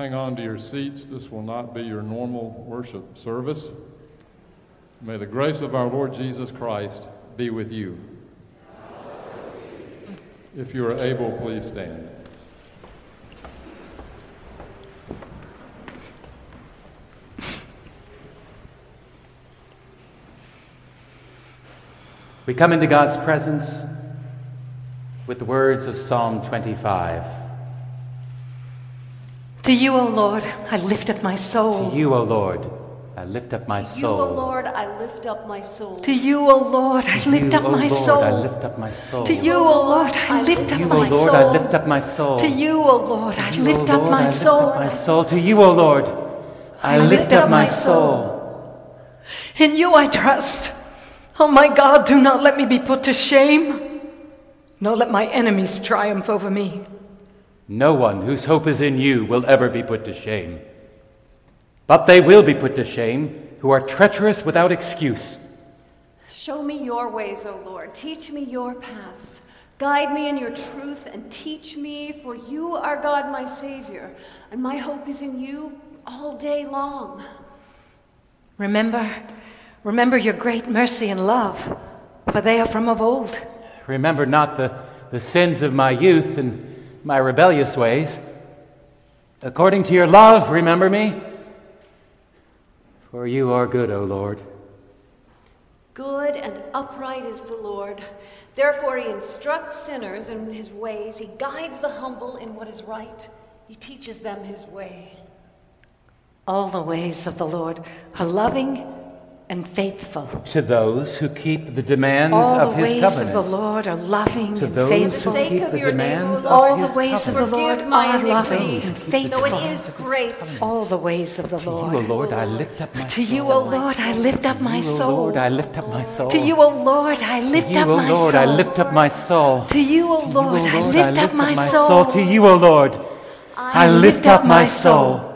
hang on to your seats. This will not be your normal worship service. May the grace of our Lord Jesus Christ be with you. If you are able, please stand. We come into God's presence with the words of Psalm 25. To you, O Lord, I lift up my soul. To you, O Lord, I lift up my soul. To you, soul. O Lord, I lift up my soul. To you, O Lord, I lift up my soul. I lift up my soul. To you, O Lord, I lift up my soul. To up you, my O soul. Lord, I lift up my soul. To you, O Lord, I lift up my soul. my soul. To you, O Lord, I lift up my soul. In you I trust. Oh my God, do not let me be put to shame. Nor let my enemies triumph over me. No one whose hope is in you will ever be put to shame. But they will be put to shame who are treacherous without excuse. Show me your ways, O Lord. Teach me your paths. Guide me in your truth and teach me, for you are God, my Savior, and my hope is in you all day long. Remember, remember your great mercy and love, for they are from of old. Remember not the, the sins of my youth and my rebellious ways. According to your love, remember me. For you are good, O Lord. Good and upright is the Lord. Therefore, he instructs sinners in his ways. He guides the humble in what is right. He teaches them his way. All the ways of the Lord are loving and faithful. To those who keep the demands All of the his ways covenant. of the Lord are loving to and those faithful. who sake keep of the your name, demands O of All the ways of the. Lord Forgive my are loving iniquity, and though faithful. it is great. All the ways of the Lord. To you, O Lord. Lord, I lift up my soul. To you. O Lord, I lift up my To you, O soul. Lord, I lift up my soul. To you, O Lord, I lift up my soul. To you, up O my Lord, soul. I lift up my soul. To you, O To you, O Lord, I lift up my soul. To you, O Lord, I lift up my soul.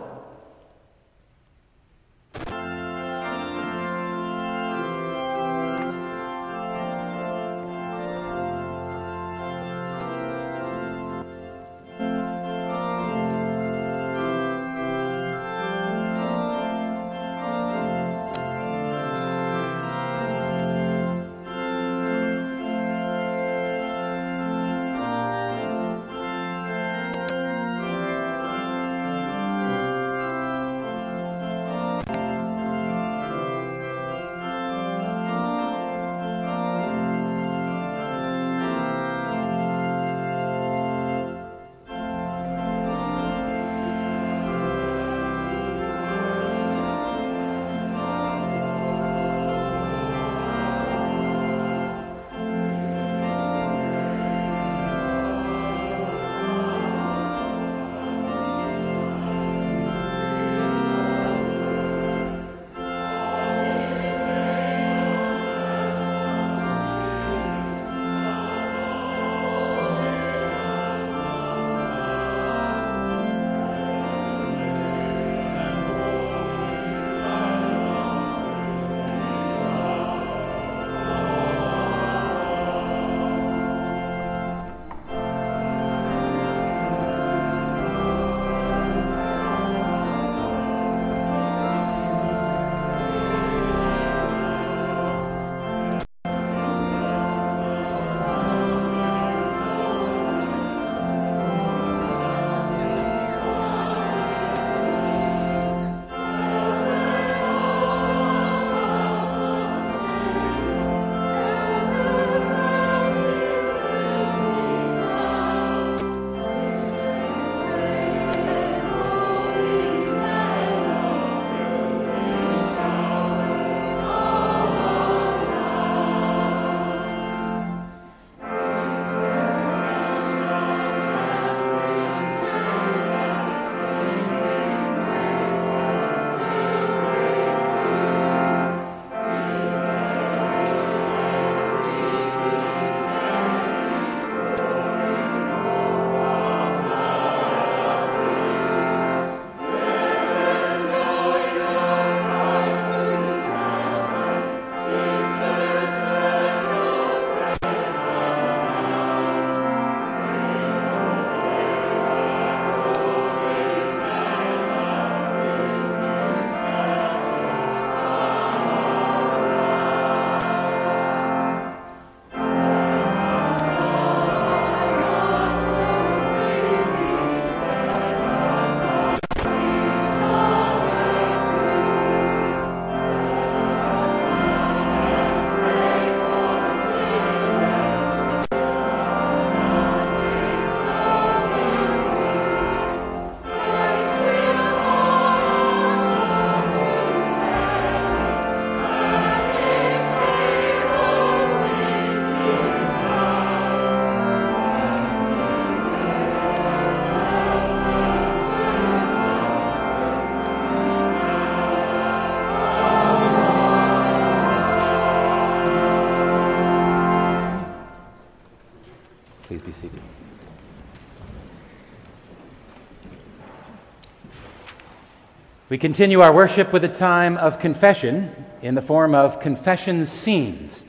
We continue our worship with a time of confession in the form of confession scenes.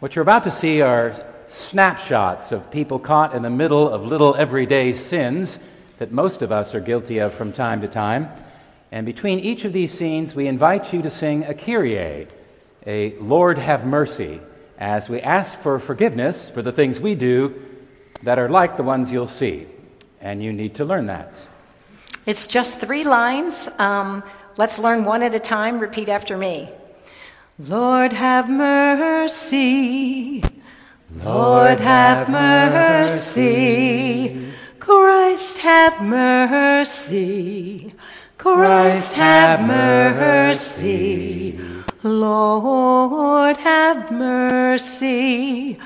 What you're about to see are snapshots of people caught in the middle of little everyday sins that most of us are guilty of from time to time. And between each of these scenes, we invite you to sing a Kyrie, a Lord have mercy, as we ask for forgiveness for the things we do that are like the ones you'll see. And you need to learn that. It's just three lines. Um, let's learn one at a time. Repeat after me. Lord have mercy. Lord have mercy. Christ have mercy. Christ have mercy. Lord have mercy.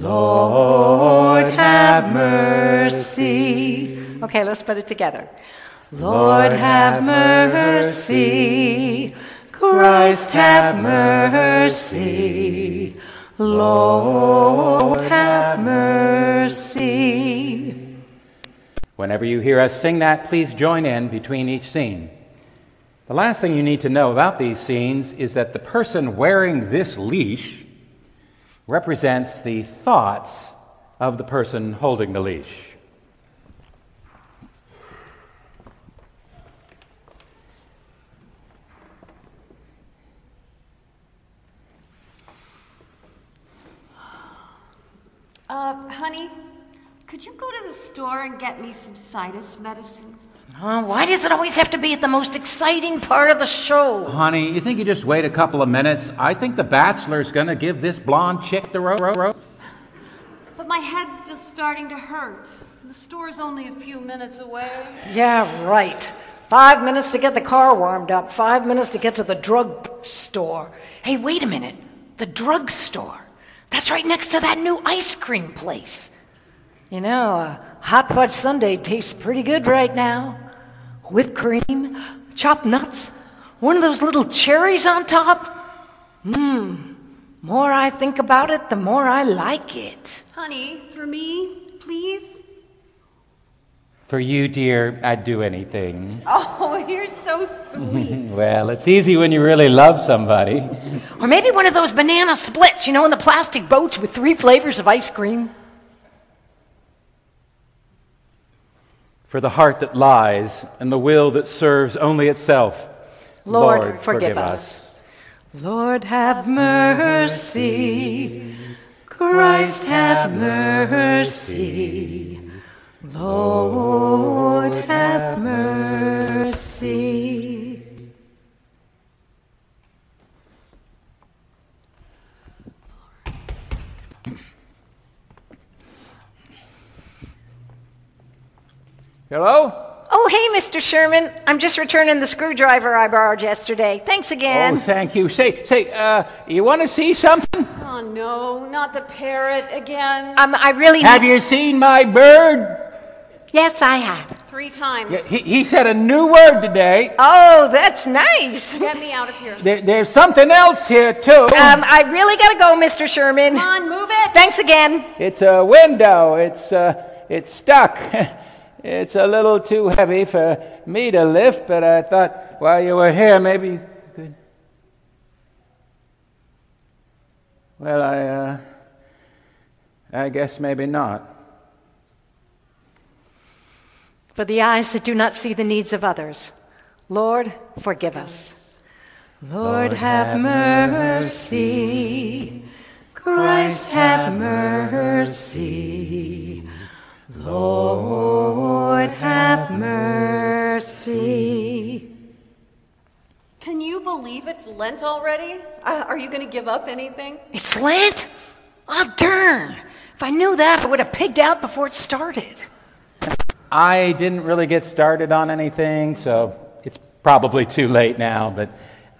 Lord have mercy. Okay, let's put it together. Lord have mercy. Christ have mercy. Lord have mercy. Whenever you hear us sing that, please join in between each scene. The last thing you need to know about these scenes is that the person wearing this leash represents the thoughts of the person holding the leash. Uh, honey, could you go to the store and get me some sinus medicine? Oh, why does it always have to be at the most exciting part of the show? Honey, you think you just wait a couple of minutes? I think the bachelor's gonna give this blonde chick the rope. Ro- ro- But my head's just starting to hurt. The store's only a few minutes away. Yeah, right. Five minutes to get the car warmed up, five minutes to get to the drug store. Hey, wait a minute. The drug store. That's right next to that new ice cream place. You know, a hot fudge sundae tastes pretty good right now. Whipped cream, chopped nuts, one of those little cherries on top. Mmm. More I think about it, the more I like it. Honey, for me, please? For you, dear, I'd do anything. Oh, you're so sweet. Well, it's easy when you really love somebody. Or maybe one of those banana splits, you know, in the plastic boats with three flavors of ice cream. For the heart that lies and the will that serves only itself. Lord, forgive us. Lord, have mercy. Christ, have mercy. Lord, have mercy. Hello? Oh, hey, Mr. Sherman. I'm just returning the screwdriver I borrowed yesterday. Thanks again. Oh, thank you. Say, say, uh, you want to see something? Oh, no, not the parrot again. um, I really Have need- you seen my bird? Yes, I have. Three times. Yeah, he, he said a new word today. Oh, that's nice. Get me out of here. There, there's something else here, too. Um, I really gotta go, Mr. Sherman. Come on, move it. Thanks again. It's a window. It's, uh, it's stuck. it's a little too heavy for me to lift, but I thought while you were here, maybe you could. Well, I, uh, I guess maybe not. For the eyes that do not see the needs of others, Lord, forgive us. Lord, have mercy. Christ, have mercy. Lord, have mercy. Can you believe it's Lent already? Uh, are you going to give up anything? It's Lent? Oh, darn. If I knew that, I would have pigged out before it started. I didn't really get started on anything, so it's probably too late now, but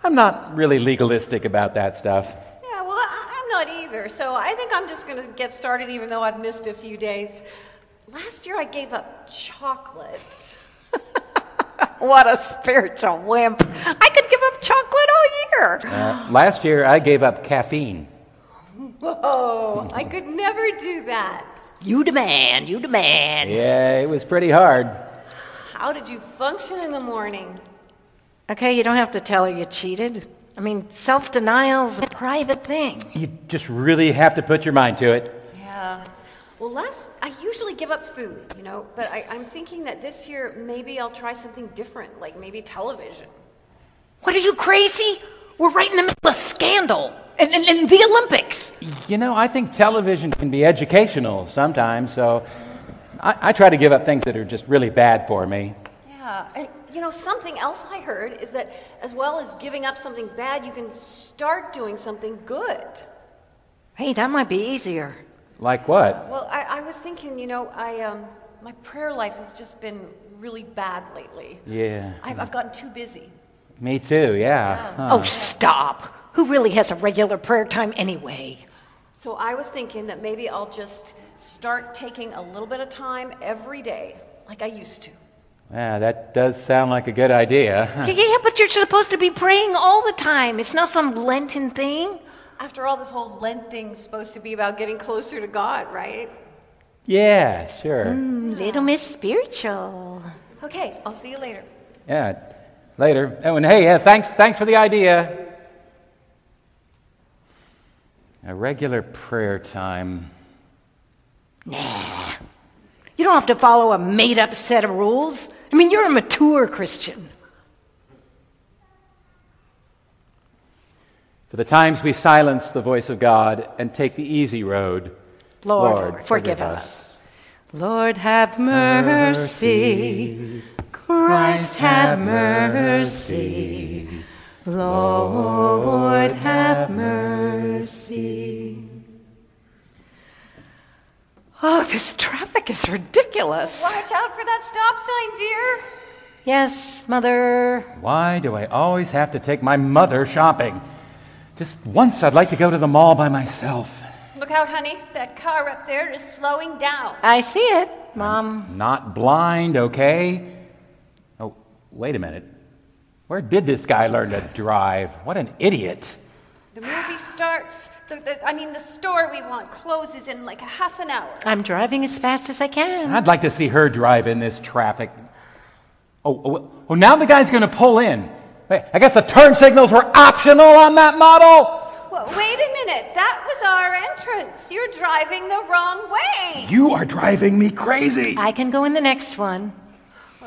I'm not really legalistic about that stuff. Yeah, well, I, I'm not either. So I think I'm just going to get started even though I've missed a few days. Last year I gave up chocolate. What a spiritual wimp. I could give up chocolate all year. Uh, last year, I gave up caffeine. Whoa, I could never do that. You demand, you demand. Yeah, it was pretty hard. How did you function in the morning? Okay, you don't have to tell her you cheated. I mean, self denial's a private thing. You just really have to put your mind to it. Yeah. Well, last, I usually give up food, you know, but I, I'm thinking that this year maybe I'll try something different, like maybe television. What are you crazy? We're right in the middle of scandal and, and, and the Olympics. You know, I think television can be educational sometimes, so I, I try to give up things that are just really bad for me. Yeah. And, you know, something else I heard is that as well as giving up something bad, you can start doing something good. Hey, that might be easier. Like what? Well, I, I was thinking, you know, I, um, my prayer life has just been really bad lately. Yeah. I've, I've gotten too busy. Me too, yeah. Huh. Oh, stop. Who really has a regular prayer time anyway? So I was thinking that maybe I'll just start taking a little bit of time every day, like I used to. Yeah, that does sound like a good idea. Yeah, yeah, but you're supposed to be praying all the time. It's not some Lenten thing. After all, this whole Lent thing's supposed to be about getting closer to God, right? Yeah, sure. Mm, little Miss Spiritual. Okay, I'll see you later. Yeah, later. Oh, and hey, yeah, thanks, thanks for the idea. A regular prayer time. Nah. You don't have to follow a made up set of rules. I mean, you're a mature Christian. For the times we silence the voice of God and take the easy road, Lord, forgive us. Lord, have mercy. Christ, have mercy. Lord, have mercy. Oh, this traffic is ridiculous. Watch out for that stop sign, dear. Yes, Mother. Why do I always have to take my mother shopping? Just once I'd like to go to the mall by myself. Look out, honey. That car up there is slowing down. I see it, Mom. Not blind, okay? Wait a minute. Where did this guy learn to drive? What an idiot. The movie starts. The, the, I mean, the store we want closes in like a half an hour. I'm driving as fast as I can. I'd like to see her drive in this traffic. Oh, oh, oh now the guy's going to pull in. Wait, I guess the turn signals were optional on that model? Well, wait a minute. That was our entrance. You're driving the wrong way. You are driving me crazy. I can go in the next one.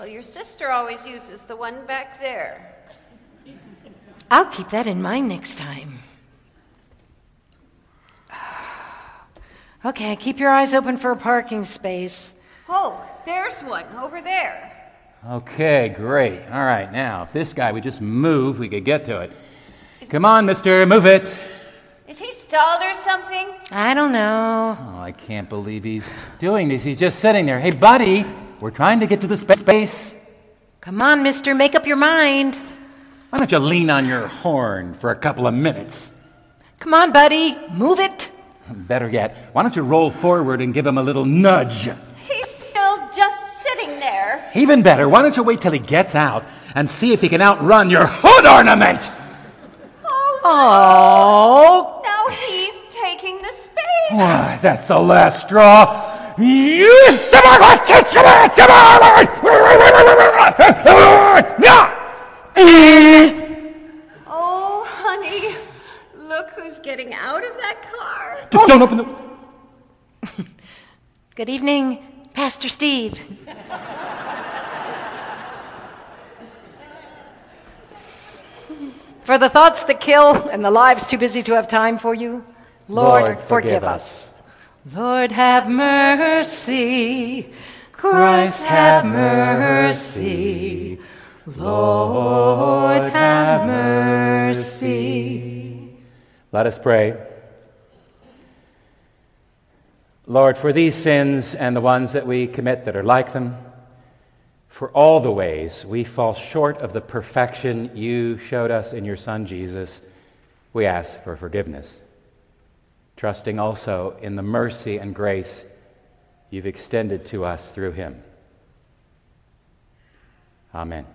Well, your sister always uses the one back there. I'll keep that in mind next time. Okay, keep your eyes open for a parking space. Oh, there's one over there. Okay, great. All right, now, if this guy would just move, we could get to it. Come on, mister, move it. Is he stalled or something? I don't know. Oh, I can't believe he's doing this. He's just sitting there. Hey, buddy, we're trying to get to the spa- space. Come on, mister, make up your mind. Why don't you lean on your horn for a couple of minutes? Come on, buddy, move it. Better yet, why don't you roll forward and give him a little nudge? He's still just sitting there. Even better, why don't you wait till he gets out and see if he can outrun your hood ornament? Oh, Oh, now he's taking the space. Why, that's the last straw. You Oh, honey, look who's getting out of that car. Just don't open the. good evening, Pastor Steve. for the thoughts that kill and the lives too busy to have time for you, Lord, Lord, forgive, forgive us. Lord, have mercy. Christ, have mercy. Lord, have mercy. Let us pray. Lord, for these sins and the ones that we commit that are like them, for all the ways we fall short of the perfection you showed us in your Son Jesus, we ask for forgiveness, trusting also in the mercy and grace you've extended to us through him. Amen.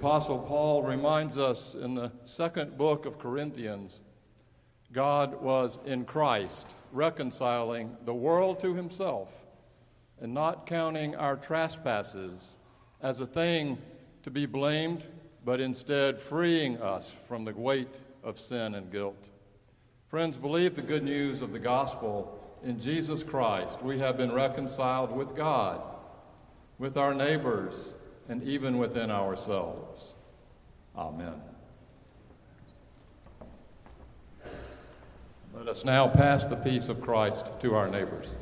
Apostle Paul reminds us in the second book of Corinthians, God was in Christ, reconciling the world to himself and not counting our trespasses as a thing to be blamed, but instead freeing us from the weight of sin and guilt. Friends, believe the good news of the gospel in Jesus Christ. We have been reconciled with God, with our neighbors, and even within ourselves. Amen. Let us now pass the peace of Christ to our neighbors.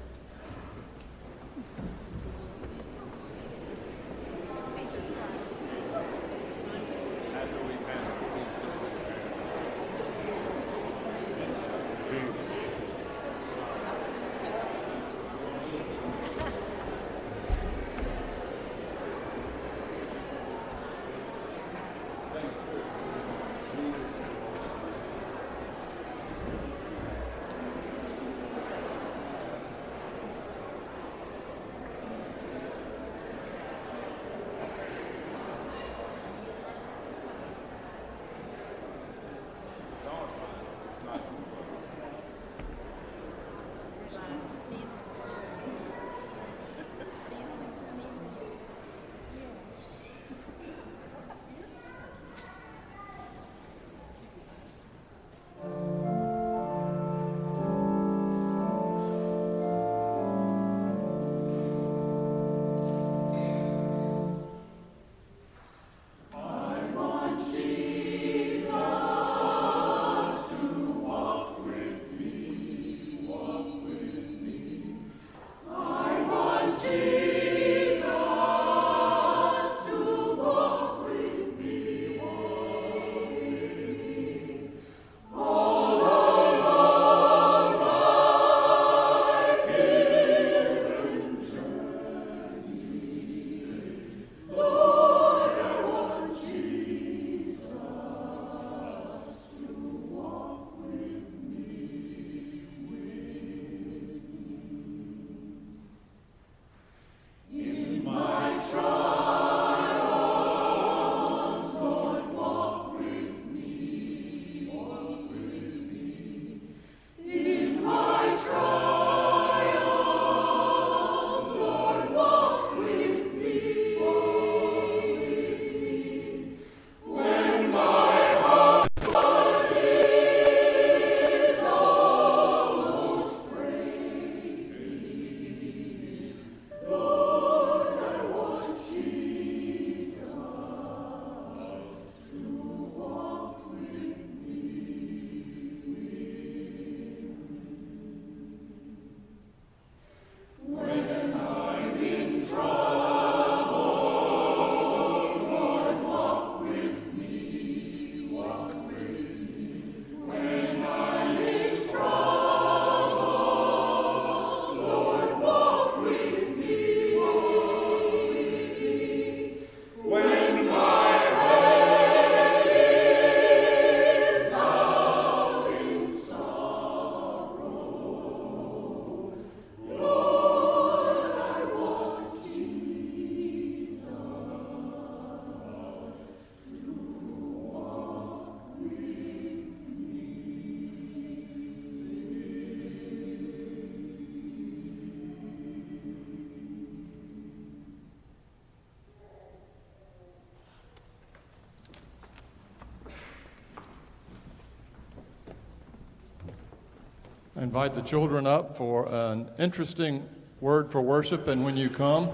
Invite the children up for an interesting word for worship, and when you come,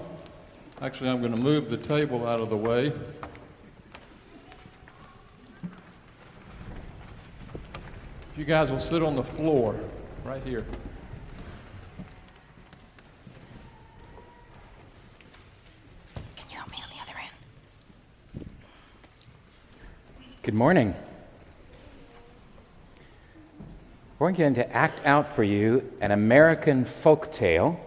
actually, I'm going to move the table out of the way. If you guys will sit on the floor right here. Can you help me on the other end? Good morning. We're going to act out for you an American folk tale,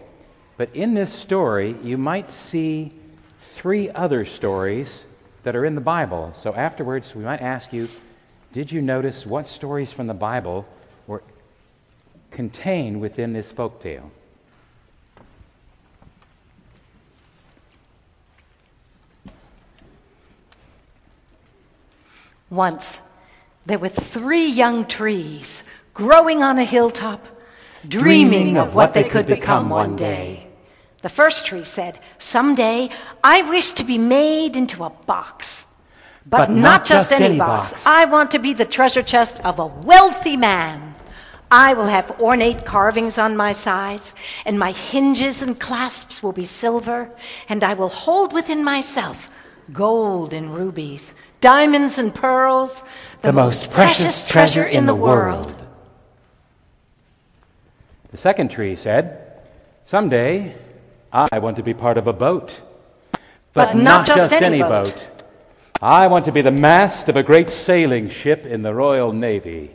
but in this story, you might see three other stories that are in the Bible. So afterwards, we might ask you Did you notice what stories from the Bible were contained within this folk tale? Once, there were three young trees growing on a hilltop, dreaming of what they could become one day. The first tree said, Someday I wish to be made into a box. But, not, just, any box. I want to be the treasure chest of a wealthy man. I will have ornate carvings on my sides, and my hinges and clasps will be silver, and I will hold within myself gold and rubies, diamonds and pearls, The most precious treasure in the world. The second tree said, Someday I want to be part of a boat. But not just any boat. I want to be the mast of a great sailing ship in the Royal Navy.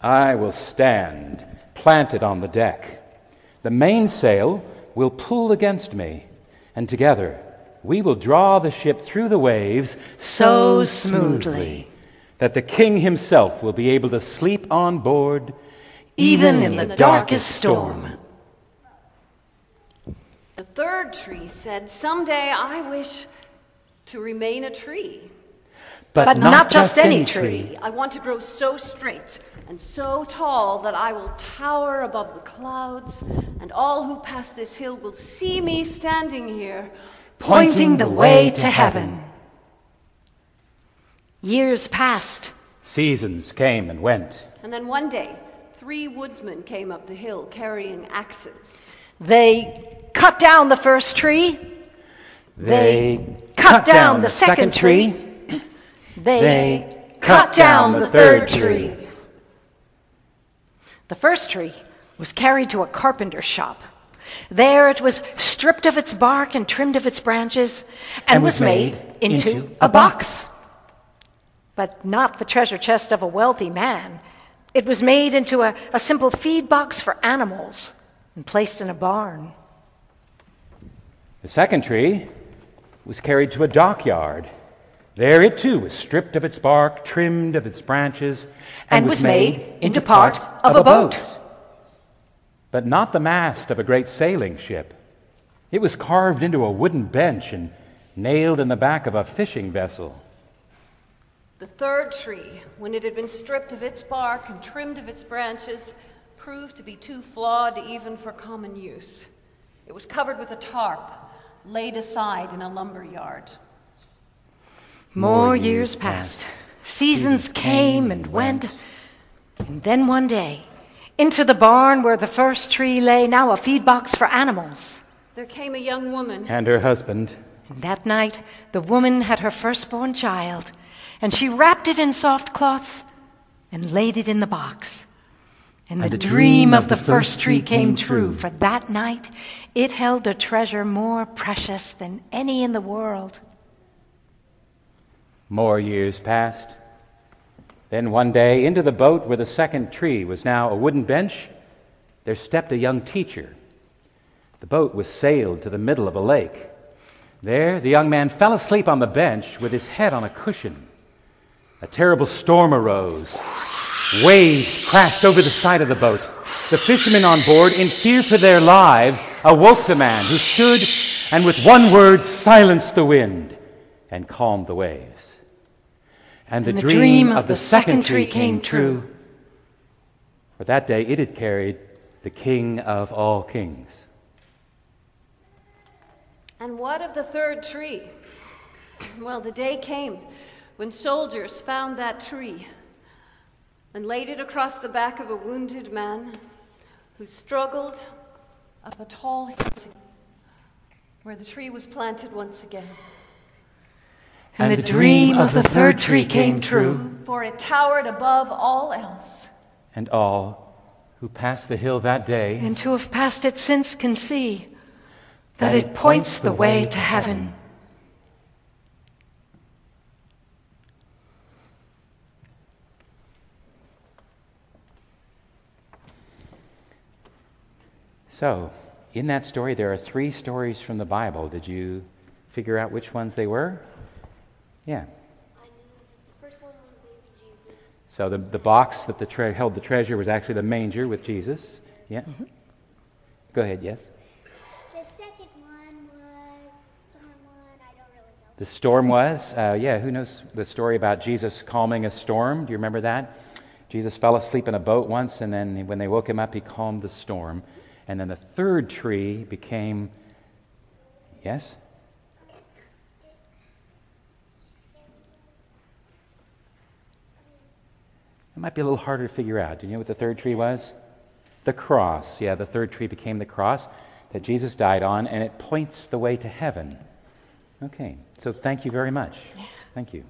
I will stand planted on the deck. The mainsail will pull against me, and together we will draw the ship through the waves So smoothly. that the king himself will be able to sleep on board Even in the darkest storm. The third tree said, Someday I wish to remain a tree. But not just any tree. I want to grow so straight and so tall that I will tower above the clouds, and all who pass this hill will see me standing here. pointing the way to heaven. Years passed. Seasons came and went. And then one day, three woodsmen came up the hill carrying axes. They cut down the first tree. They cut down the second tree. They, They cut down the third tree. The first tree was carried to a carpenter's shop. There it was stripped of its bark and trimmed of its branches and, was made into, a box. But not the treasure chest of a wealthy man. It was made into a, a simple feed box for animals and placed in a barn. The second tree was carried to a dockyard. There it too was stripped of its bark, trimmed of its branches, And was made into part of a boat. But not the mast of a great sailing ship. It was carved into a wooden bench and nailed in the back of a fishing vessel. The third tree, when it had been stripped of its bark and trimmed of its branches, proved to be too flawed even for common use. It was covered with a tarp, laid aside in a lumber yard. More years passed. Seasons came and went. And then one day, into the barn where the first tree lay, now a feed box for animals. There came a young woman. And her husband, And that night, the woman had her firstborn child, and she wrapped it in soft cloths and laid it in the box. And the, dream of the first tree came true, for that night it held a treasure more precious than any in the world. more years passed. Then one day, into the boat where the second tree was now a wooden bench, there stepped a young teacher. The boat was sailed to the middle of a lake. There, the young man fell asleep on the bench with his head on a cushion. A terrible storm arose. Waves crashed over the side of the boat. The fishermen on board, in fear for their lives, awoke the man who stood and with one word silenced the wind and calmed the waves. And the, And the dream, of the second tree came true. true. For that day it had carried the King of all kings. And what of the third tree? Well, the day came when soldiers found that tree and laid it across the back of a wounded man who struggled up a tall hill where the tree was planted once again. And, the, dream of the third tree came true. For it towered above all else. And all who passed the hill that day And who have passed it since can see that it points the way to heaven. So, in that story, there are three stories from the Bible. Did you figure out which ones they were? Yeah. First one was baby Jesus. So, the, the box that the tre- held the treasure was actually the manger with Jesus. Yeah. Go ahead, yes. The second one was someone I don't really know the storm was. Uh, yeah, who knows the story about Jesus calming a storm? Do you remember that? Jesus fell asleep in a boat once, and then when they woke him up, he calmed the storm. And then the third tree became. Yes? It might be a little harder to figure out. Do you know what the third tree was? The cross. Yeah, the third tree became the cross that Jesus died on, and it points the way to heaven. Okay, so thank you very much. Thank you.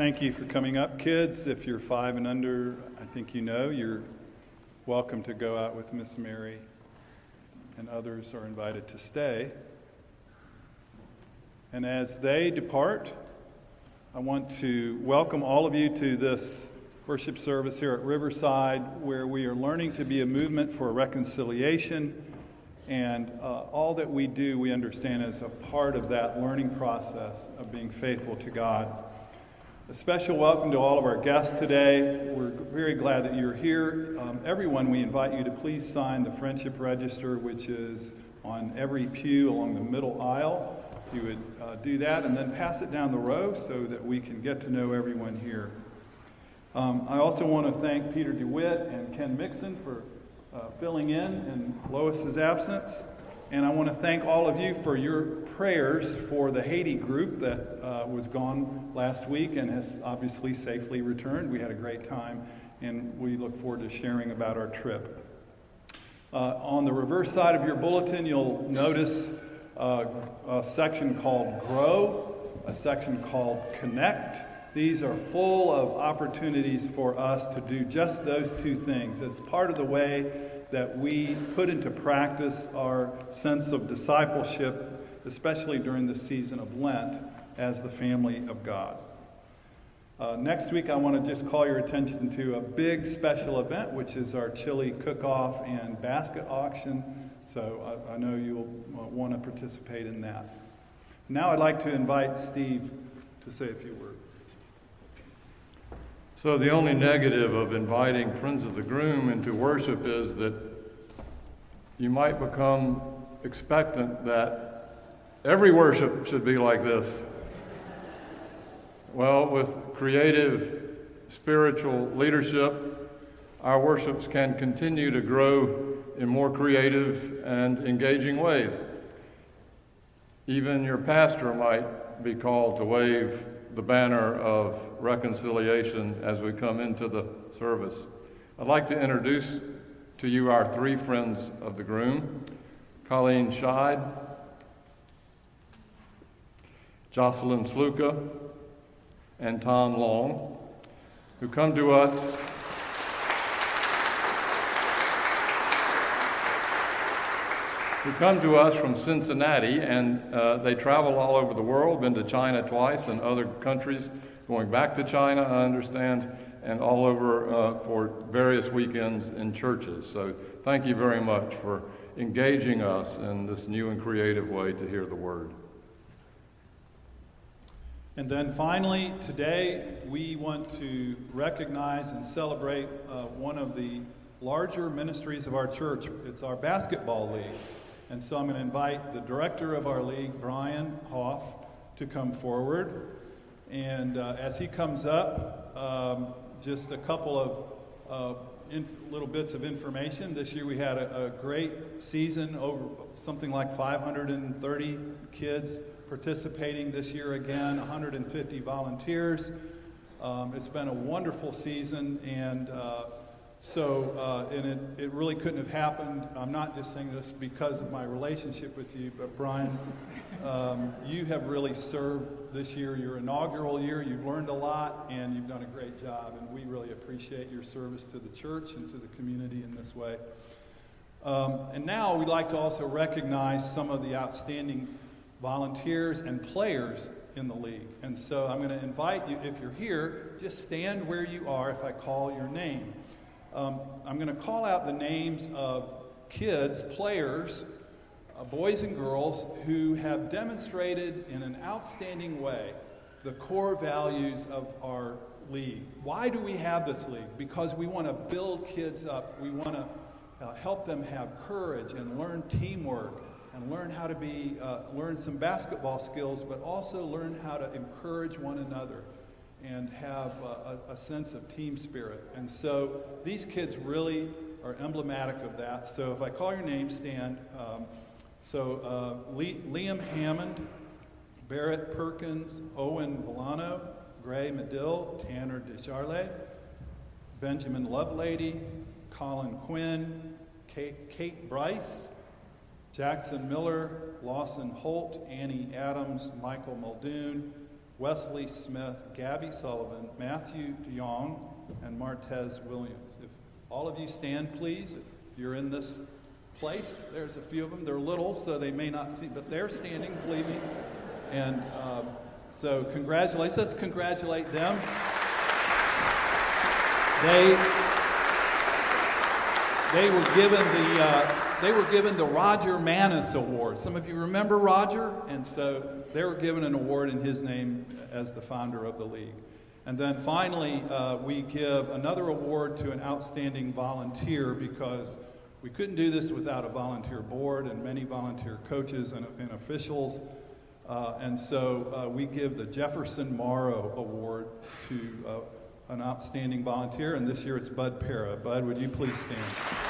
Thank you for coming up, kids. If you're five and under, I think you know you're welcome to go out with Miss Mary, and others are invited to stay. And as they depart, I want to welcome all of you to this worship service here at Riverside, where we are learning to be a movement for reconciliation. And uh, all that we do, we understand as a part of that learning process of being faithful to God. A special welcome to all of our guests today. We're very glad that you're here. Um, everyone, we invite you to please sign the Friendship Register, which is on every pew along the middle aisle. If you would uh, do that and then pass it down the row so that we can get to know everyone here. Um, I also want to thank Peter DeWitt and Ken Mixon for uh, filling in in Lois's absence. And I want to thank all of you for your prayers for the Haiti group that uh, was gone last week and has obviously safely returned. We had a great time, and we look forward to sharing about our trip. Uh, on the reverse side of your bulletin, you'll notice uh, a section called Grow, a section called Connect. These are full of opportunities for us to do just those two things. It's part of the way that we put into practice our sense of discipleship, especially during the season of Lent, as the family of God. Uh, next week, I want to just call your attention to a big special event, which is our chili cook off and basket auction. So I, I know you'll want to participate in that. Now, I'd like to invite Steve to say a few words. So, the only negative of inviting friends of the groom into worship is that you might become expectant that every worship should be like this. Well, with creative spiritual leadership, our worships can continue to grow in more creative and engaging ways. Even your pastor might be called to wave the banner of reconciliation as we come into the service. I'd like to introduce to you our three friends of the groom Colleen Scheid, Jocelyn Sluka, and Tom Long, who come to us. Who come to us from Cincinnati, and uh, they travel all over the world, been to China twice and other countries, going back to China, I understand, and all over uh, for various weekends in churches. So thank you very much for engaging us in this new and creative way to hear the word. And then finally, today we want to recognize and celebrate uh, one of the larger ministries of our church. It's our basketball league. And so I'm going to invite the director of our league, Brian Hoff, to come forward. And uh, as he comes up, um, just a couple of uh, inf- little bits of information. This year we had a, a, great season, over something like 530 kids participating this year again, 150 volunteers. Um, it's been a wonderful season, and uh, so, uh, and it, it really couldn't have happened. I'm not just saying this because of my relationship with you, but Brian, um, you have really served this year, your inaugural year. You've learned a lot and you've done a great job, and we really appreciate your service to the church and to the community in this way. Um, and now we'd like to also recognize some of the outstanding volunteers and players in the league. And so I'm going to invite you, if you're here, just stand where you are if I call your name. Um, I'm going to call out the names of kids, players, uh, boys and girls who have demonstrated in an outstanding way the core values of our league. Why do we have this league? Because we want to build kids up. We want to uh, help them have courage and learn teamwork and learn how to be, uh, learn some basketball skills, but also learn how to encourage one another and have a, a, sense of team spirit. And so these kids really are emblematic of that. So if I call your name, stand. Um, so uh, Liam Hammond, Barrett Perkins, Owen Volano, Gray Medill, Tanner Desjarlais, Benjamin Lovelady, Colin Quinn, Kate, Kate Bryce, Jackson Miller, Lawson Holt, Annie Adams, Michael Muldoon, Wesley Smith, Gabby Sullivan, Matthew DeYoung, and Martez Williams. If all of you stand, please. If you're in this place, there's a few of them. They're little, so they may not see, but they're standing, believe me. And um, so, congratulations. Let's congratulate them. They they were given the uh, they were given the Roger Manis Award. Some of you remember Roger, and so they were given an award in his name as the founder of the league. And then finally, uh, we give another award to an outstanding volunteer because we couldn't do this without a volunteer board and many volunteer coaches and, and officials. Uh, and so uh, we give the Jefferson Morrow Award to uh, an outstanding volunteer, and this year it's Bud Para. Bud, would you please stand?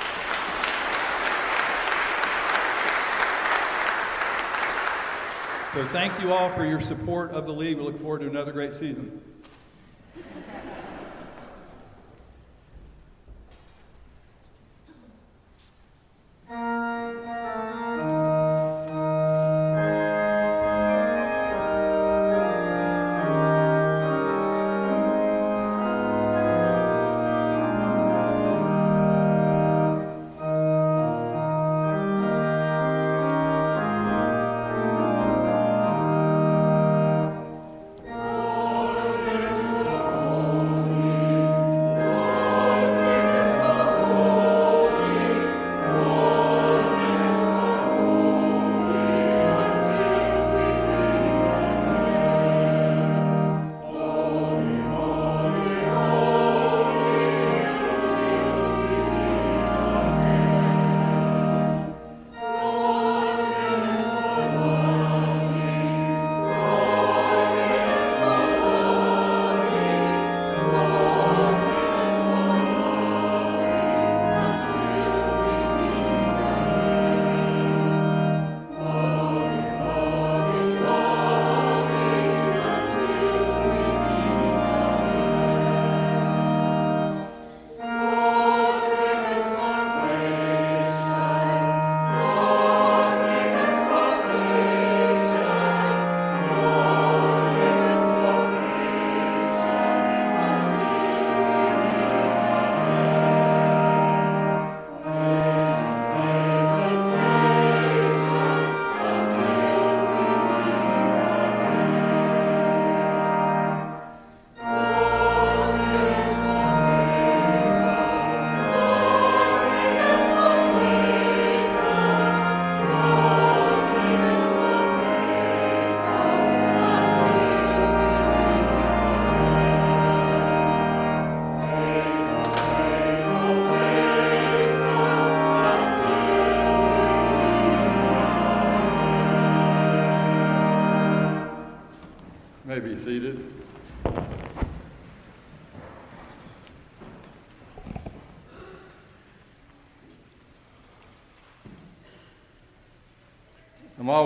So thank you all for your support of the league. We look forward to another great season.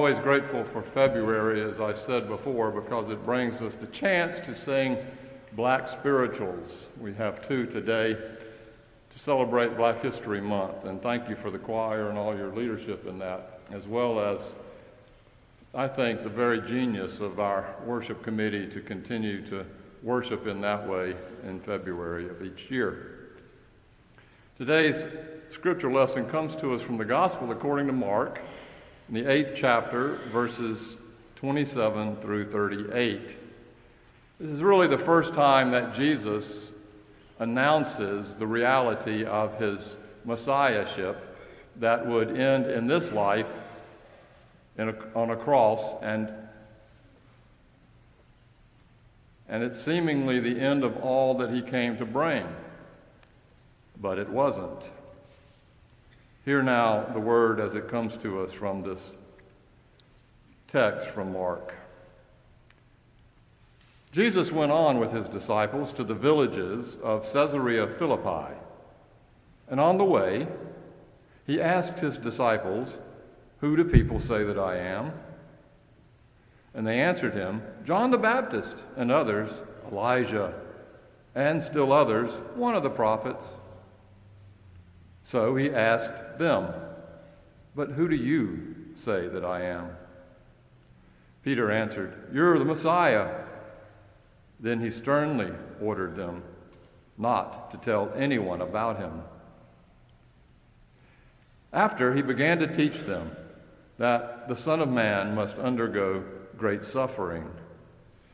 Always grateful for February, as I've said before, because it brings us the chance to sing black spirituals. We have two today to celebrate Black History Month, and thank you for the choir and all your leadership in that, as well as I think the very genius of our worship committee to continue to worship in that way in February of each year. Today's scripture lesson comes to us from the Gospel according to Mark in the eighth chapter, verses 27 through 38. This is really the first time that Jesus announces the reality of his messiahship that would end in this life in a, on a cross, and, and it's seemingly the end of all that he came to bring. But it wasn't. Hear now the word as it comes to us from this text from Mark. Jesus went on with his disciples to the villages of Caesarea Philippi. And on the way, he asked his disciples, Who do people say that I am? And they answered him, John the Baptist, and others, Elijah, and still others, one of the prophets. So he asked them, But who do you say that I am? Peter answered, You're the Messiah. Then he sternly ordered them not to tell anyone about him. After he began to teach them that the Son of Man must undergo great suffering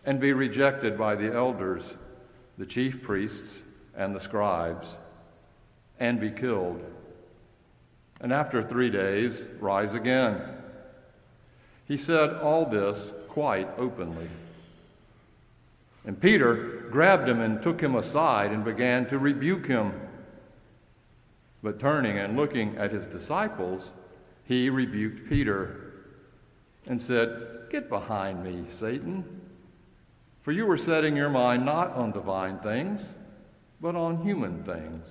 and be rejected by the elders, the chief priests, and the scribes, and be killed, and after three days rise again. He said all this quite openly. And Peter grabbed him and took him aside and began to rebuke him. But turning and looking at his disciples, he rebuked Peter and said, Get behind me, Satan, for you are setting your mind not on divine things, but on human things.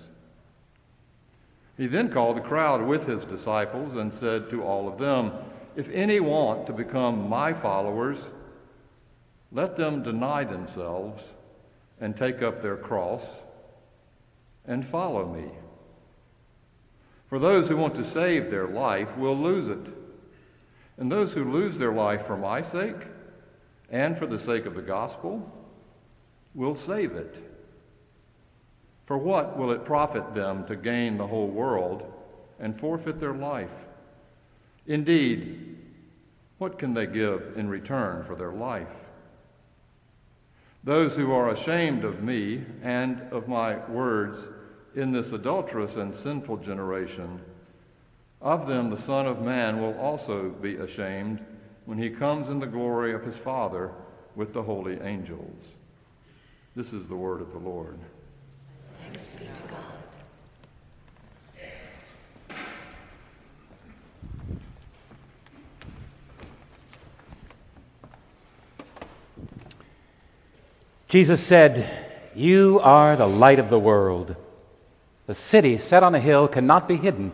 He then called the crowd with his disciples and said to all of them, If any want to become my followers, let them deny themselves and take up their cross and follow me. For those who want to save their life will lose it. And those who lose their life for my sake and for the sake of the gospel will save it. For what will it profit them to gain the whole world and forfeit their life? Indeed, what can they give in return for their life? Those who are ashamed of me and of my words in this adulterous and sinful generation, of them the Son of Man will also be ashamed when he comes in the glory of his Father with the holy angels. This is the word of the Lord. Thanks be to God. Jesus said, You are the light of the world. The city set on a hill cannot be hidden.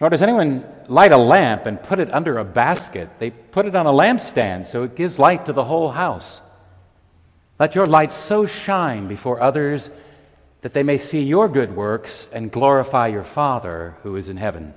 Nor does anyone light a lamp and put it under a basket. They put it on a lampstand so it gives light to the whole house. Let your light so shine before others that they may see your good works and glorify your Father who is in heaven.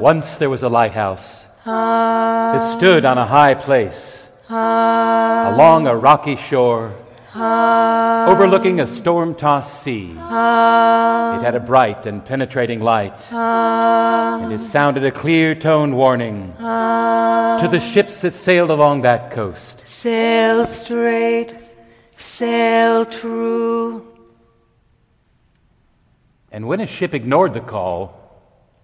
Once there was a lighthouse. It stood on a high place, along a rocky shore, overlooking a storm tossed sea. It had a bright and penetrating light, and it sounded a clear toned warning to the ships that sailed along that coast. Sail straight, sail true. And when a ship ignored the call,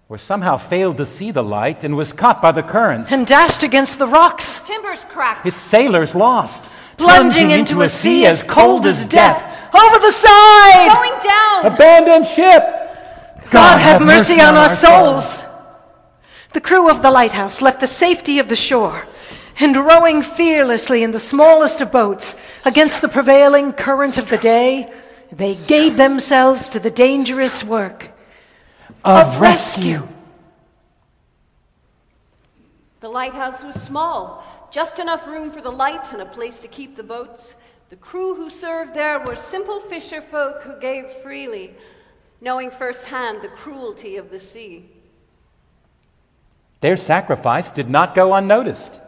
or somehow failed to see the light and was caught by the currents, And dashed against the rocks, Timbers cracked. its sailors lost, plunging into a sea as cold as death. Over the side! Going down. Abandoned ship! God have mercy on our souls. The crew of the lighthouse left the safety of the shore and rowing fearlessly in the smallest of boats against the prevailing current of the day, they gave themselves to the dangerous work of rescue. The lighthouse was small, just enough room for the light and a place to keep the boats. The crew who served there were simple fisher folk who gave freely, knowing firsthand the cruelty of the sea. Their sacrifice did not go unnoticed.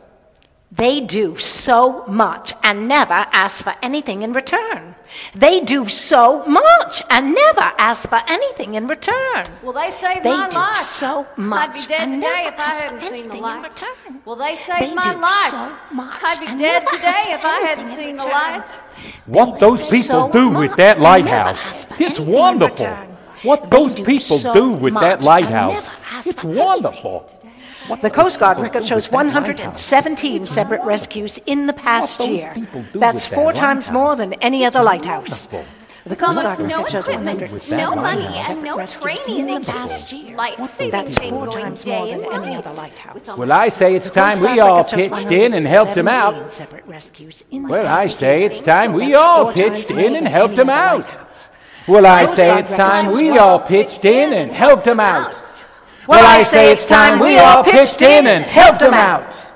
They do so much and never ask for anything in return. They do so much and never ask for anything in return. Well, they saved They my do life. so I'd much be dead and today never if I ask for hadn't seen the anything in light. return. Well, they saved They my do life. so much I'd be and dead never today ask if for I hadn't anything in seen the return. light. What those do people so do with that lighthouse, it's wonderful. What They those do people so do with that lighthouse, it's for anything. wonderful. The Coast Guard record shows with that lighthouse? 117 separate rescues in the past year. That's four times more than any other lighthouse. The Coast Almost Guard no record shows equipment, 117 no money, and no rescues training. in They the past year. life-saving That's thing four going times more day than and any night. other lighthouse. Well, I say it's time we all pitched in and helped them out. separate rescues in the Well, I say it's time we all pitched in and helped any them out. Well, I say it's time we all pitched in and helped them out. Well, I say it's time we all pitched in and helped them out.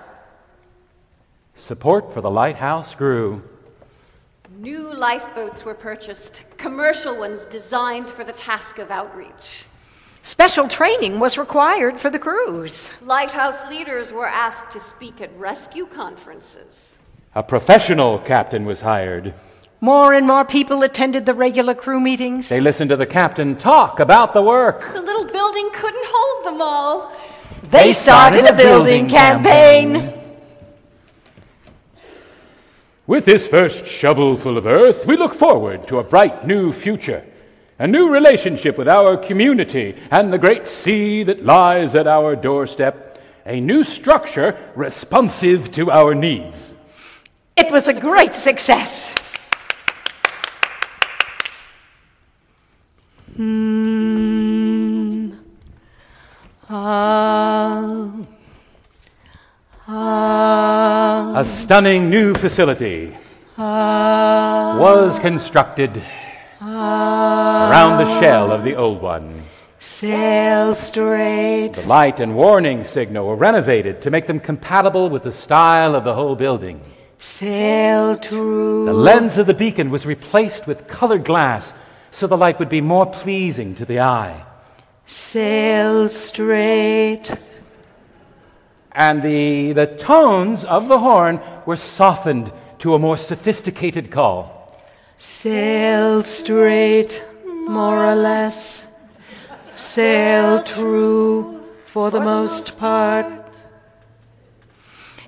Support for the lighthouse grew. New lifeboats were purchased, commercial ones designed for the task of outreach. Special training was required for the crews. Lighthouse leaders were asked to speak at rescue conferences. A professional captain was hired. More and more people attended the regular crew meetings. They listened to the captain talk about the work. The little building couldn't hold them all. They started a building campaign. With this first shovelful of earth, we look forward to a bright new future, a new relationship with our community and the great sea that lies at our doorstep, a new structure responsive to our needs. It was a great success. Hmm. Ah. Ah. A stunning new facility was constructed around the shell of the old one. Sail straight. The light and warning signal were renovated to make them compatible with the style of the whole building. Sail true. The lens of the beacon was replaced with colored glass so the light would be more pleasing to the eye. Sail straight. And the, the tones of the horn were softened to a more sophisticated call. Sail straight, more or less. Sail true for the most part.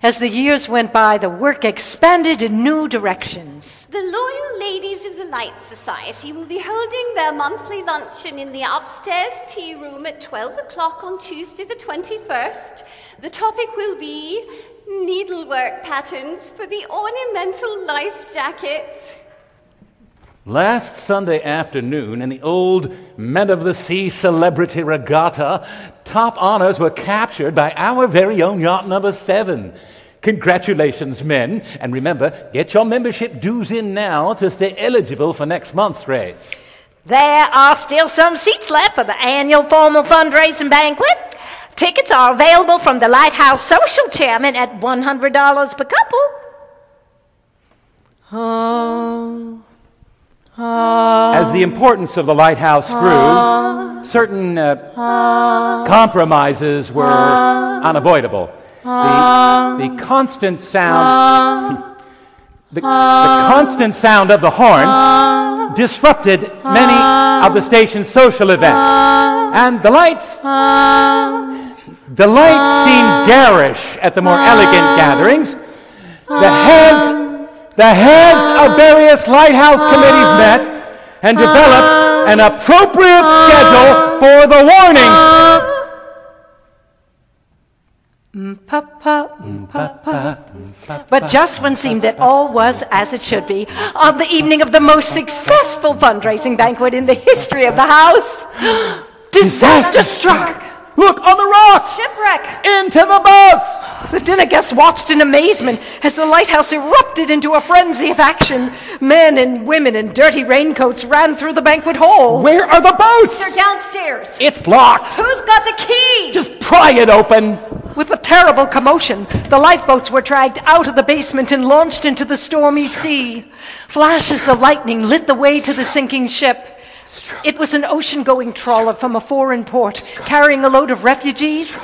As the years went by, the work expanded in new directions. The Loyal Ladies of the Light Society will be holding their monthly luncheon in the upstairs tea room at 12 o'clock on Tuesday, the 21st. The topic will be needlework patterns for the ornamental life jacket. Last Sunday afternoon, in the old Men of the Sea Celebrity Regatta, top honors were captured by our very own yacht number seven. Congratulations, men. And remember, get your membership dues in now to stay eligible for next month's race. There are still some seats left for the annual formal fundraising banquet. Tickets are available from the Lighthouse Social Chairman at $100 per couple. Oh. As the importance of the lighthouse grew, certain uh, compromises were unavoidable. The, the constant sound, the, the constant sound of the horn disrupted many of the station's social events, and the lights, the lights seemed garish at the more elegant gatherings. The heads, the heads of ah. various lighthouse ah. committees met and developed ah. an appropriate schedule for the warnings. Mm, mm, but just when it seemed that all was as it should be, on the evening of the most successful fundraising banquet in the history of the house, disaster struck. Look on the rocks! Shipwreck! Into the boats! Oh, the dinner guests watched in amazement as the lighthouse erupted into a frenzy of action. Men and women in dirty raincoats ran through the banquet hall. Where are the boats? They're downstairs. It's locked. Who's got the key? Just pry it open. With a terrible commotion, the lifeboats were dragged out of the basement and launched into the stormy sea. Flashes of lightning lit the way to the sinking ship. It was an ocean going trawler from a foreign port carrying a load of refugees.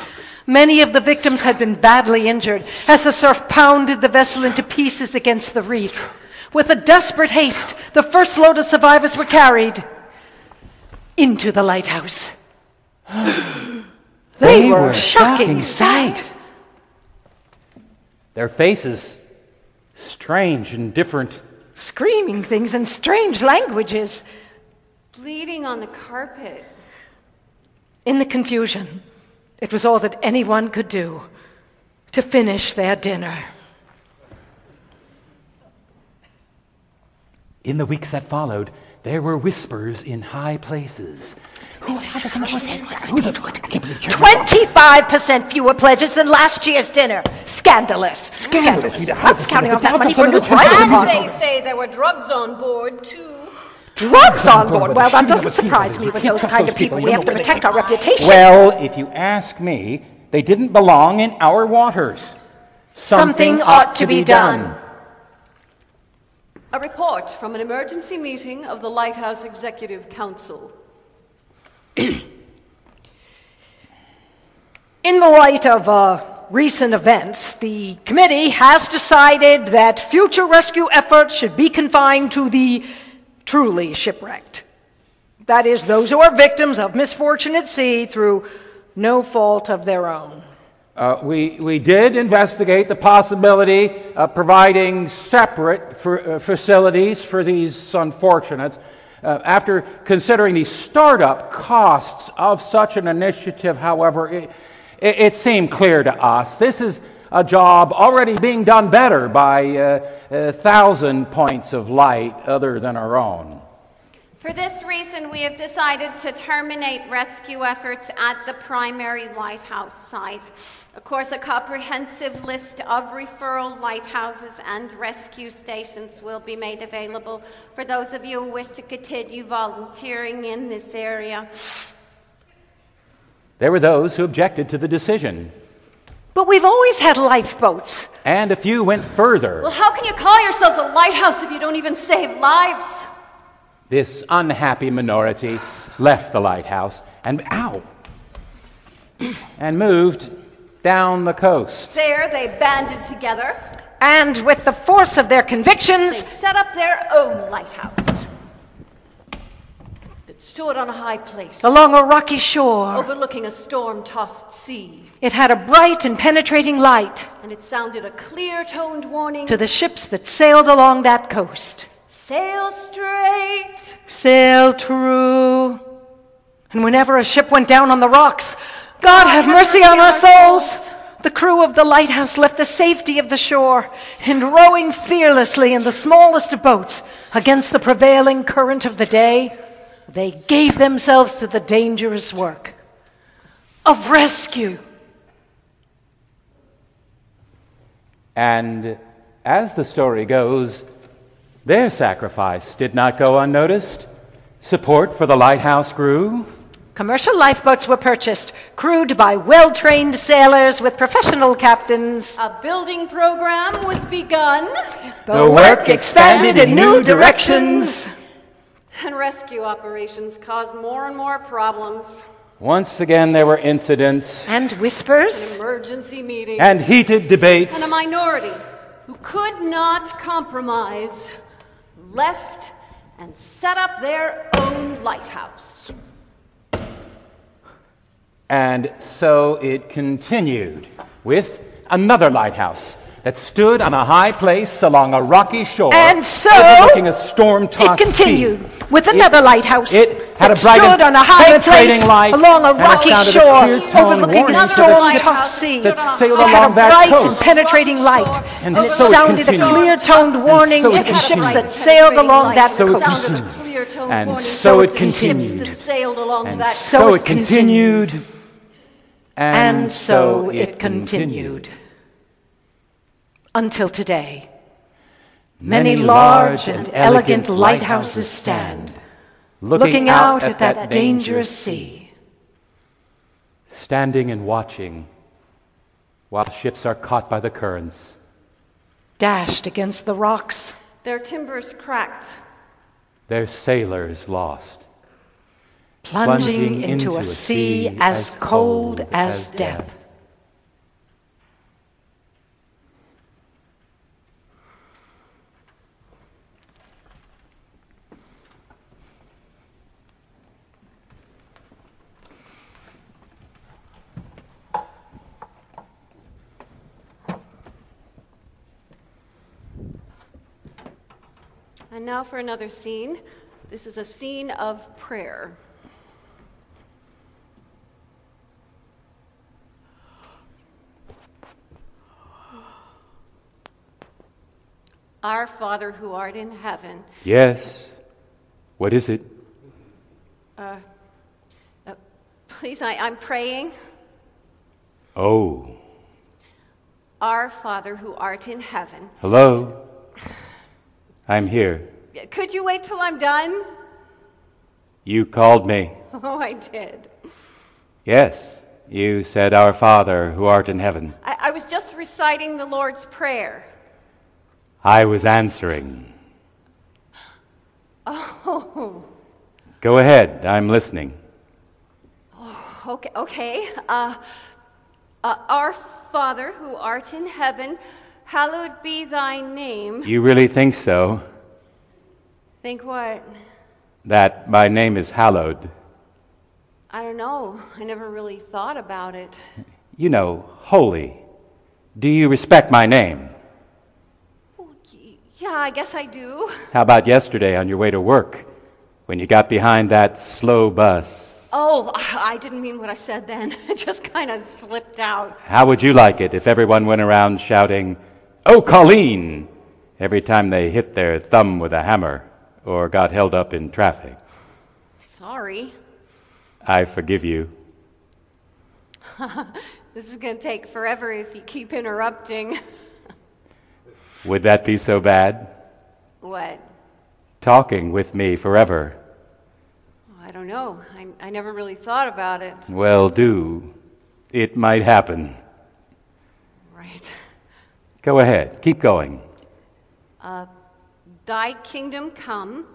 Many of the victims had been badly injured as the surf pounded the vessel into pieces against the reef. With a desperate haste, the first load of survivors were carried into the lighthouse. they, They were were a shocking shocking sight. Their faces, strange and different. Screaming things in strange languages. Bleeding on the carpet. In the confusion, it was all that anyone could do to finish their dinner. In the weeks that followed, there were whispers in high places. Who had this? Who's it? Who's it? I can't believe you're- 25% fewer pledges than last year's dinner. Scandalous. Scandalous. Who's counting off that money for new prizes? And they say there were drugs on board, too. Drugs on board. Well, that doesn't surprise me with those kind of people. We have to protect our reputation. Well, if you ask me, they didn't belong in our waters. Something ought to be done. A report from an emergency meeting of the Lighthouse Executive Council. In the light of uh, recent events, the committee has decided that future rescue efforts should be confined to the truly shipwrecked. That is, those who are victims of misfortune at sea through no fault of their own. Uh, we, we did investigate the possibility of providing separate for, uh, facilities for these unfortunates. Uh, after considering the startup costs of such an initiative, however, it, it, it seemed clear to us this is a job already being done better by uh, a thousand points of light other than our own. For this reason, we have decided to terminate rescue efforts at the primary lighthouse site. Of course, a comprehensive list of referral lighthouses and rescue stations will be made available for those of you who wish to continue volunteering in this area. There were those who objected to the decision, But we've always had lifeboats. and a few went further. Well, how can you call yourselves a lighthouse if you don't even save lives? This unhappy minority left the lighthouse and, ow, and moved down the coast. There, they banded together. And with the force of their They convictions, set up their own lighthouse that stood on a high place along a rocky shore, overlooking a storm tossed sea. it had a bright and penetrating light And it sounded a clear toned warning to the ships that sailed along that coast. sail straight. Sail true. And whenever a ship went down on the rocks, God have mercy on our souls. The crew of the lighthouse left the safety of the shore and rowing fearlessly in the smallest of boats against the prevailing current of the day, they gave themselves to the dangerous work of rescue. And as the story goes, their sacrifice did not go unnoticed. Support for the lighthouse grew. Commercial lifeboats were purchased, crewed by well trained sailors with professional captains. A building program was begun, The work expanded in new directions. And rescue operations caused more and more problems. Once again, there were incidents And whispers. Emergency meetings. and heated debates. and a minority who could not compromise left and set up their own lighthouse. And so it continued with another lighthouse that stood on a high place along a rocky shore, And so overlooking a storm-tossed It continued sea. with another lighthouse It had that a bright stood and on a high penetrating place light, along a rocky a shore overlooking a warning to the storm-tossed sea. that sailed it had a along bright coast. and penetrating light, And and, it so it sounded a clear-toned warning so to the ships that sailed along that So coast. sounded continued. a clear tone And so it continued. ships sailed along And that so, So it it continued. And so it continued until today. Many large and elegant lighthouses stand, looking out at that dangerous sea. standing and watching while ships are caught by the currents. dashed against the rocks, Their timbers cracked, Their sailors lost. plunging into a sea as cold as death. And now for another scene. This is a scene of prayer. Our Father who art in heaven, Yes. What is it? Uh, uh, please, I, I'm praying. Oh. Our Father who art in heaven. Hello? I'm here. Could you wait till I'm done? You called me. Oh, I did. Yes. You said, Our Father who art in heaven. I, I was just reciting the Lord's Prayer. I was answering. Oh, Go ahead. I'm listening. Oh, okay. okay. Uh, uh, our Father who art in heaven, hallowed be thy name. You really think so? Think what? That my name is hallowed. I don't know. I never really thought about it. You know, holy. Do you respect my name? Oh, Yeah, I guess I do. How about yesterday on your way to work when you got behind that slow bus? Oh, I I didn't mean what I said then. It just kind of slipped out. How would you like it if everyone went around shouting, Oh, Colleen! every time they hit their thumb with a hammer or got held up in traffic? Sorry. I forgive you. This is going to take forever if you keep interrupting. Would that be so bad? what? Talking with me forever. I don't know. I, I never really thought about it. Well, do. It might happen. Right. Go ahead. Keep going. Uh, thy kingdom come,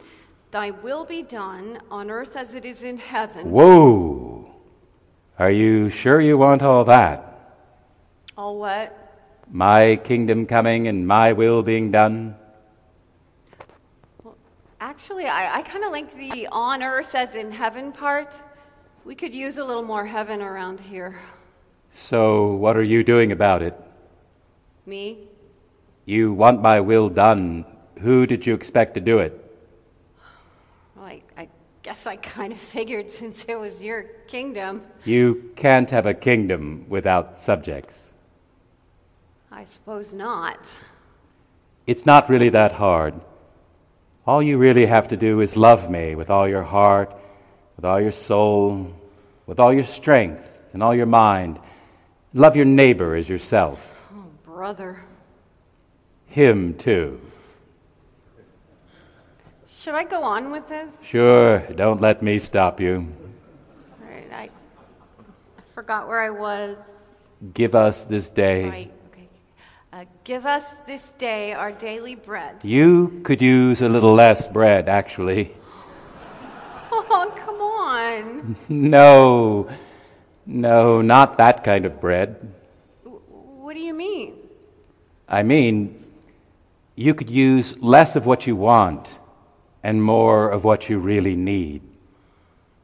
thy will be done on earth as it is in heaven. Whoa! Are you sure you want all that? All what? My kingdom coming and my will being done? Well, Actually, I, I kind of like the on earth as in heaven part. We could use a little more heaven around here. So, what are you doing about it? Me? You want my will done. Who did you expect to do it? Well, I, I guess I kind of figured since it was your kingdom. You can't have a kingdom without subjects. I suppose not. It's not really that hard. All you really have to do is love me with all your heart, with all your soul, with all your strength and all your mind. Love your neighbor as yourself. Brother. Him too. Should I go on with this? Sure, don't let me stop you. All right, I, I forgot where I was. Give us this day. Right, okay. Uh, give us this day our daily bread. You could use a little less bread, actually. Oh, come on. No, no, not that kind of bread. W- What do you mean? I mean, you could use less of what you want and more of what you really need.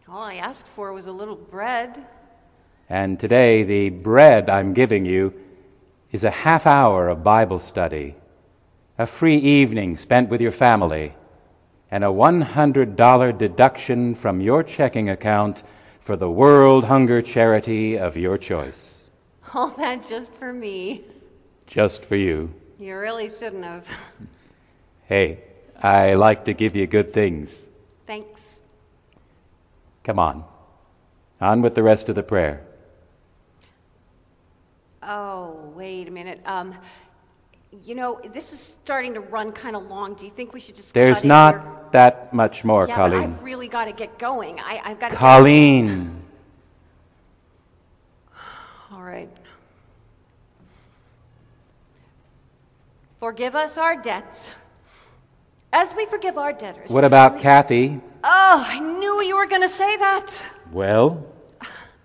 All I asked for was a little bread. And today, the bread I'm giving you is a half hour of Bible study, a free evening spent with your family, and a $100 deduction from your checking account for the World Hunger Charity of your choice. All that just for me. Just for you. You really shouldn't have. Hey, I like to give you good things. Thanks. Come on. On with the rest of the prayer. Oh, wait a minute. Um, you know, this is starting to run kind of long. Do you think we should just There's not here? that much more, Yeah, Colleen. I've really got to get going. I, I've got to. Colleen. All right. Forgive us our debts, as we forgive our debtors. What about Kathy? Oh, I knew you were going to say that. Well,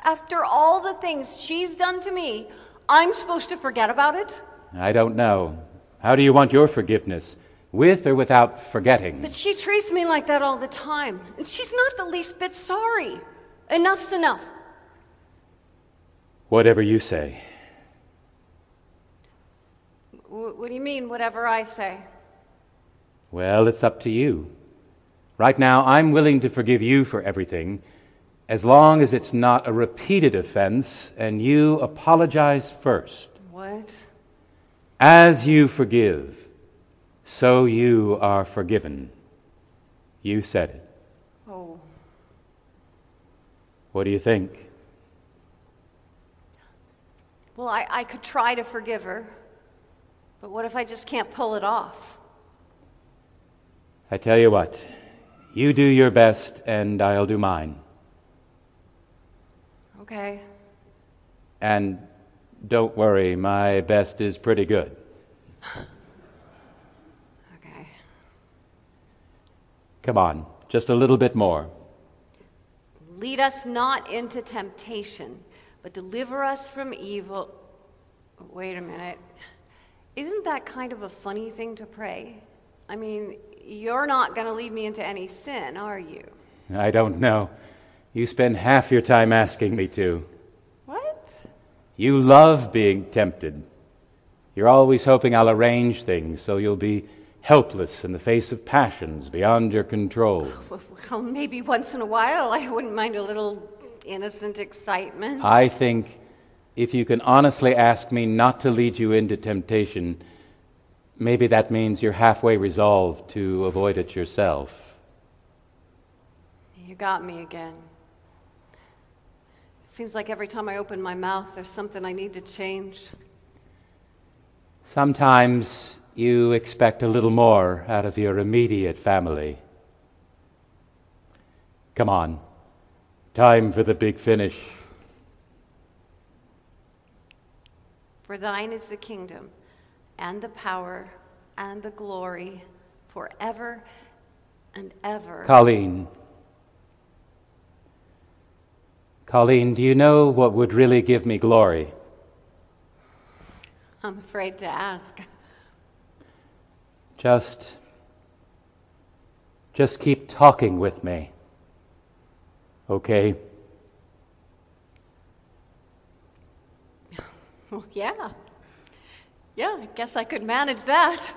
After all the things she's done to me, I'm supposed to forget about it? I don't know. How do you want your forgiveness? With or without forgetting? But she treats me like that all the time, and she's not the least bit sorry. Enough's enough. Whatever you say. What do you mean, whatever I say? Well, it's up to you. Right now, I'm willing to forgive you for everything as long as it's not a repeated offense and you apologize first. What? As you forgive, so you are forgiven. You said it. Oh, What do you think? well, I, I could try to forgive her, but what if I just can't pull it off? I tell you what, you do your best and I'll do mine. Okay. And don't worry, my best is pretty good. Okay. Come on, just a little bit more. Lead us not into temptation, but deliver us from evil. Wait a minute. Isn't that kind of a funny thing to pray? I mean, you're not going to lead me into any sin, are you? I don't know. You spend half your time asking me to. What? You love being tempted. You're always hoping I'll arrange things so you'll be helpless in the face of passions beyond your control. Well, maybe once in a while I wouldn't mind a little innocent excitement. I think if you can honestly ask me not to lead you into temptation, maybe that means you're halfway resolved to avoid it yourself. You got me again. It seems like every time I open my mouth, there's something I need to change. Sometimes you expect a little more out of your immediate family. Come on, time for the big finish. For thine is the kingdom, and the power, and the glory, forever and ever. Colleen. Colleen, do you know what would really give me glory? I'm afraid to ask. Just. Just keep talking with me. Okay? Well, yeah. Yeah, I guess I could manage that.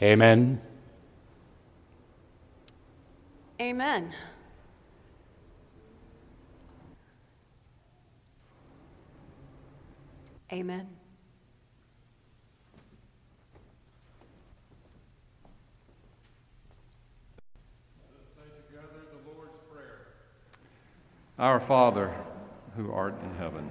Amen. Amen. Amen. Let us say together, the Lord's prayer. Our Father, who art in heaven,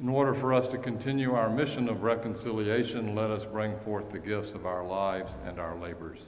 In order for us to continue our mission of reconciliation, let us bring forth the gifts of our lives and our labors.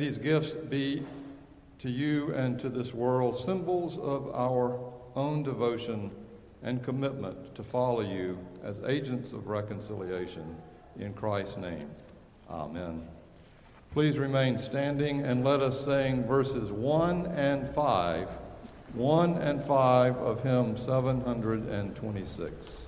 These gifts be to you and to this world symbols of our own devotion and commitment to follow you as agents of reconciliation in Christ's name. Amen. Please remain standing and let us sing verses 1 and 5, 1 and 5 of hymn 726.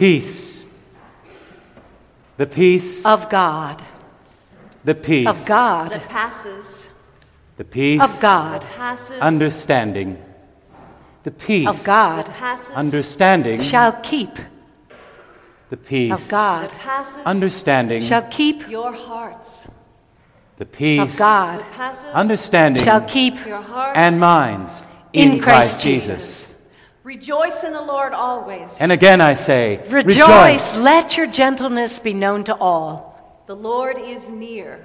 Peace. The peace Of God. the peace Of God. that passes, the peace Of God. passes, understanding the peace Of God. passes, understanding Shall keep. the peace Of God. passes understanding Shall keep. your hearts, the peace Of God. passes understanding Shall keep. your hearts, and minds In Christ Jesus. Rejoice in the Lord always. And again I say, Rejoice. Let your gentleness be known to all. the Lord is near.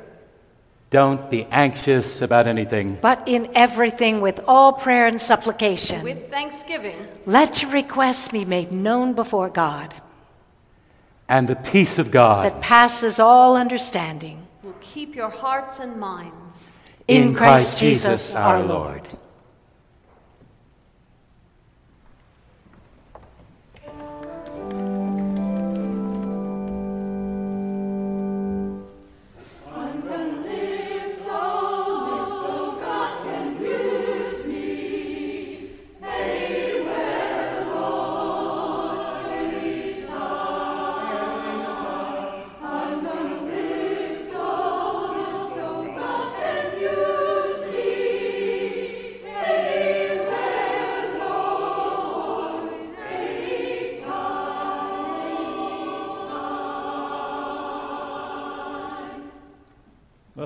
Don't be anxious about anything. But in everything, with all prayer and supplication, With thanksgiving, let your requests be made known before God, And the peace of God that passes all understanding. will keep your hearts and minds. In Christ Jesus our Lord.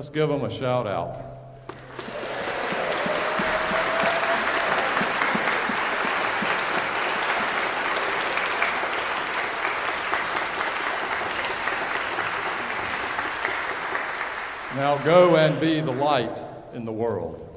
Let's give them a shout out. Now go and be the light in the world.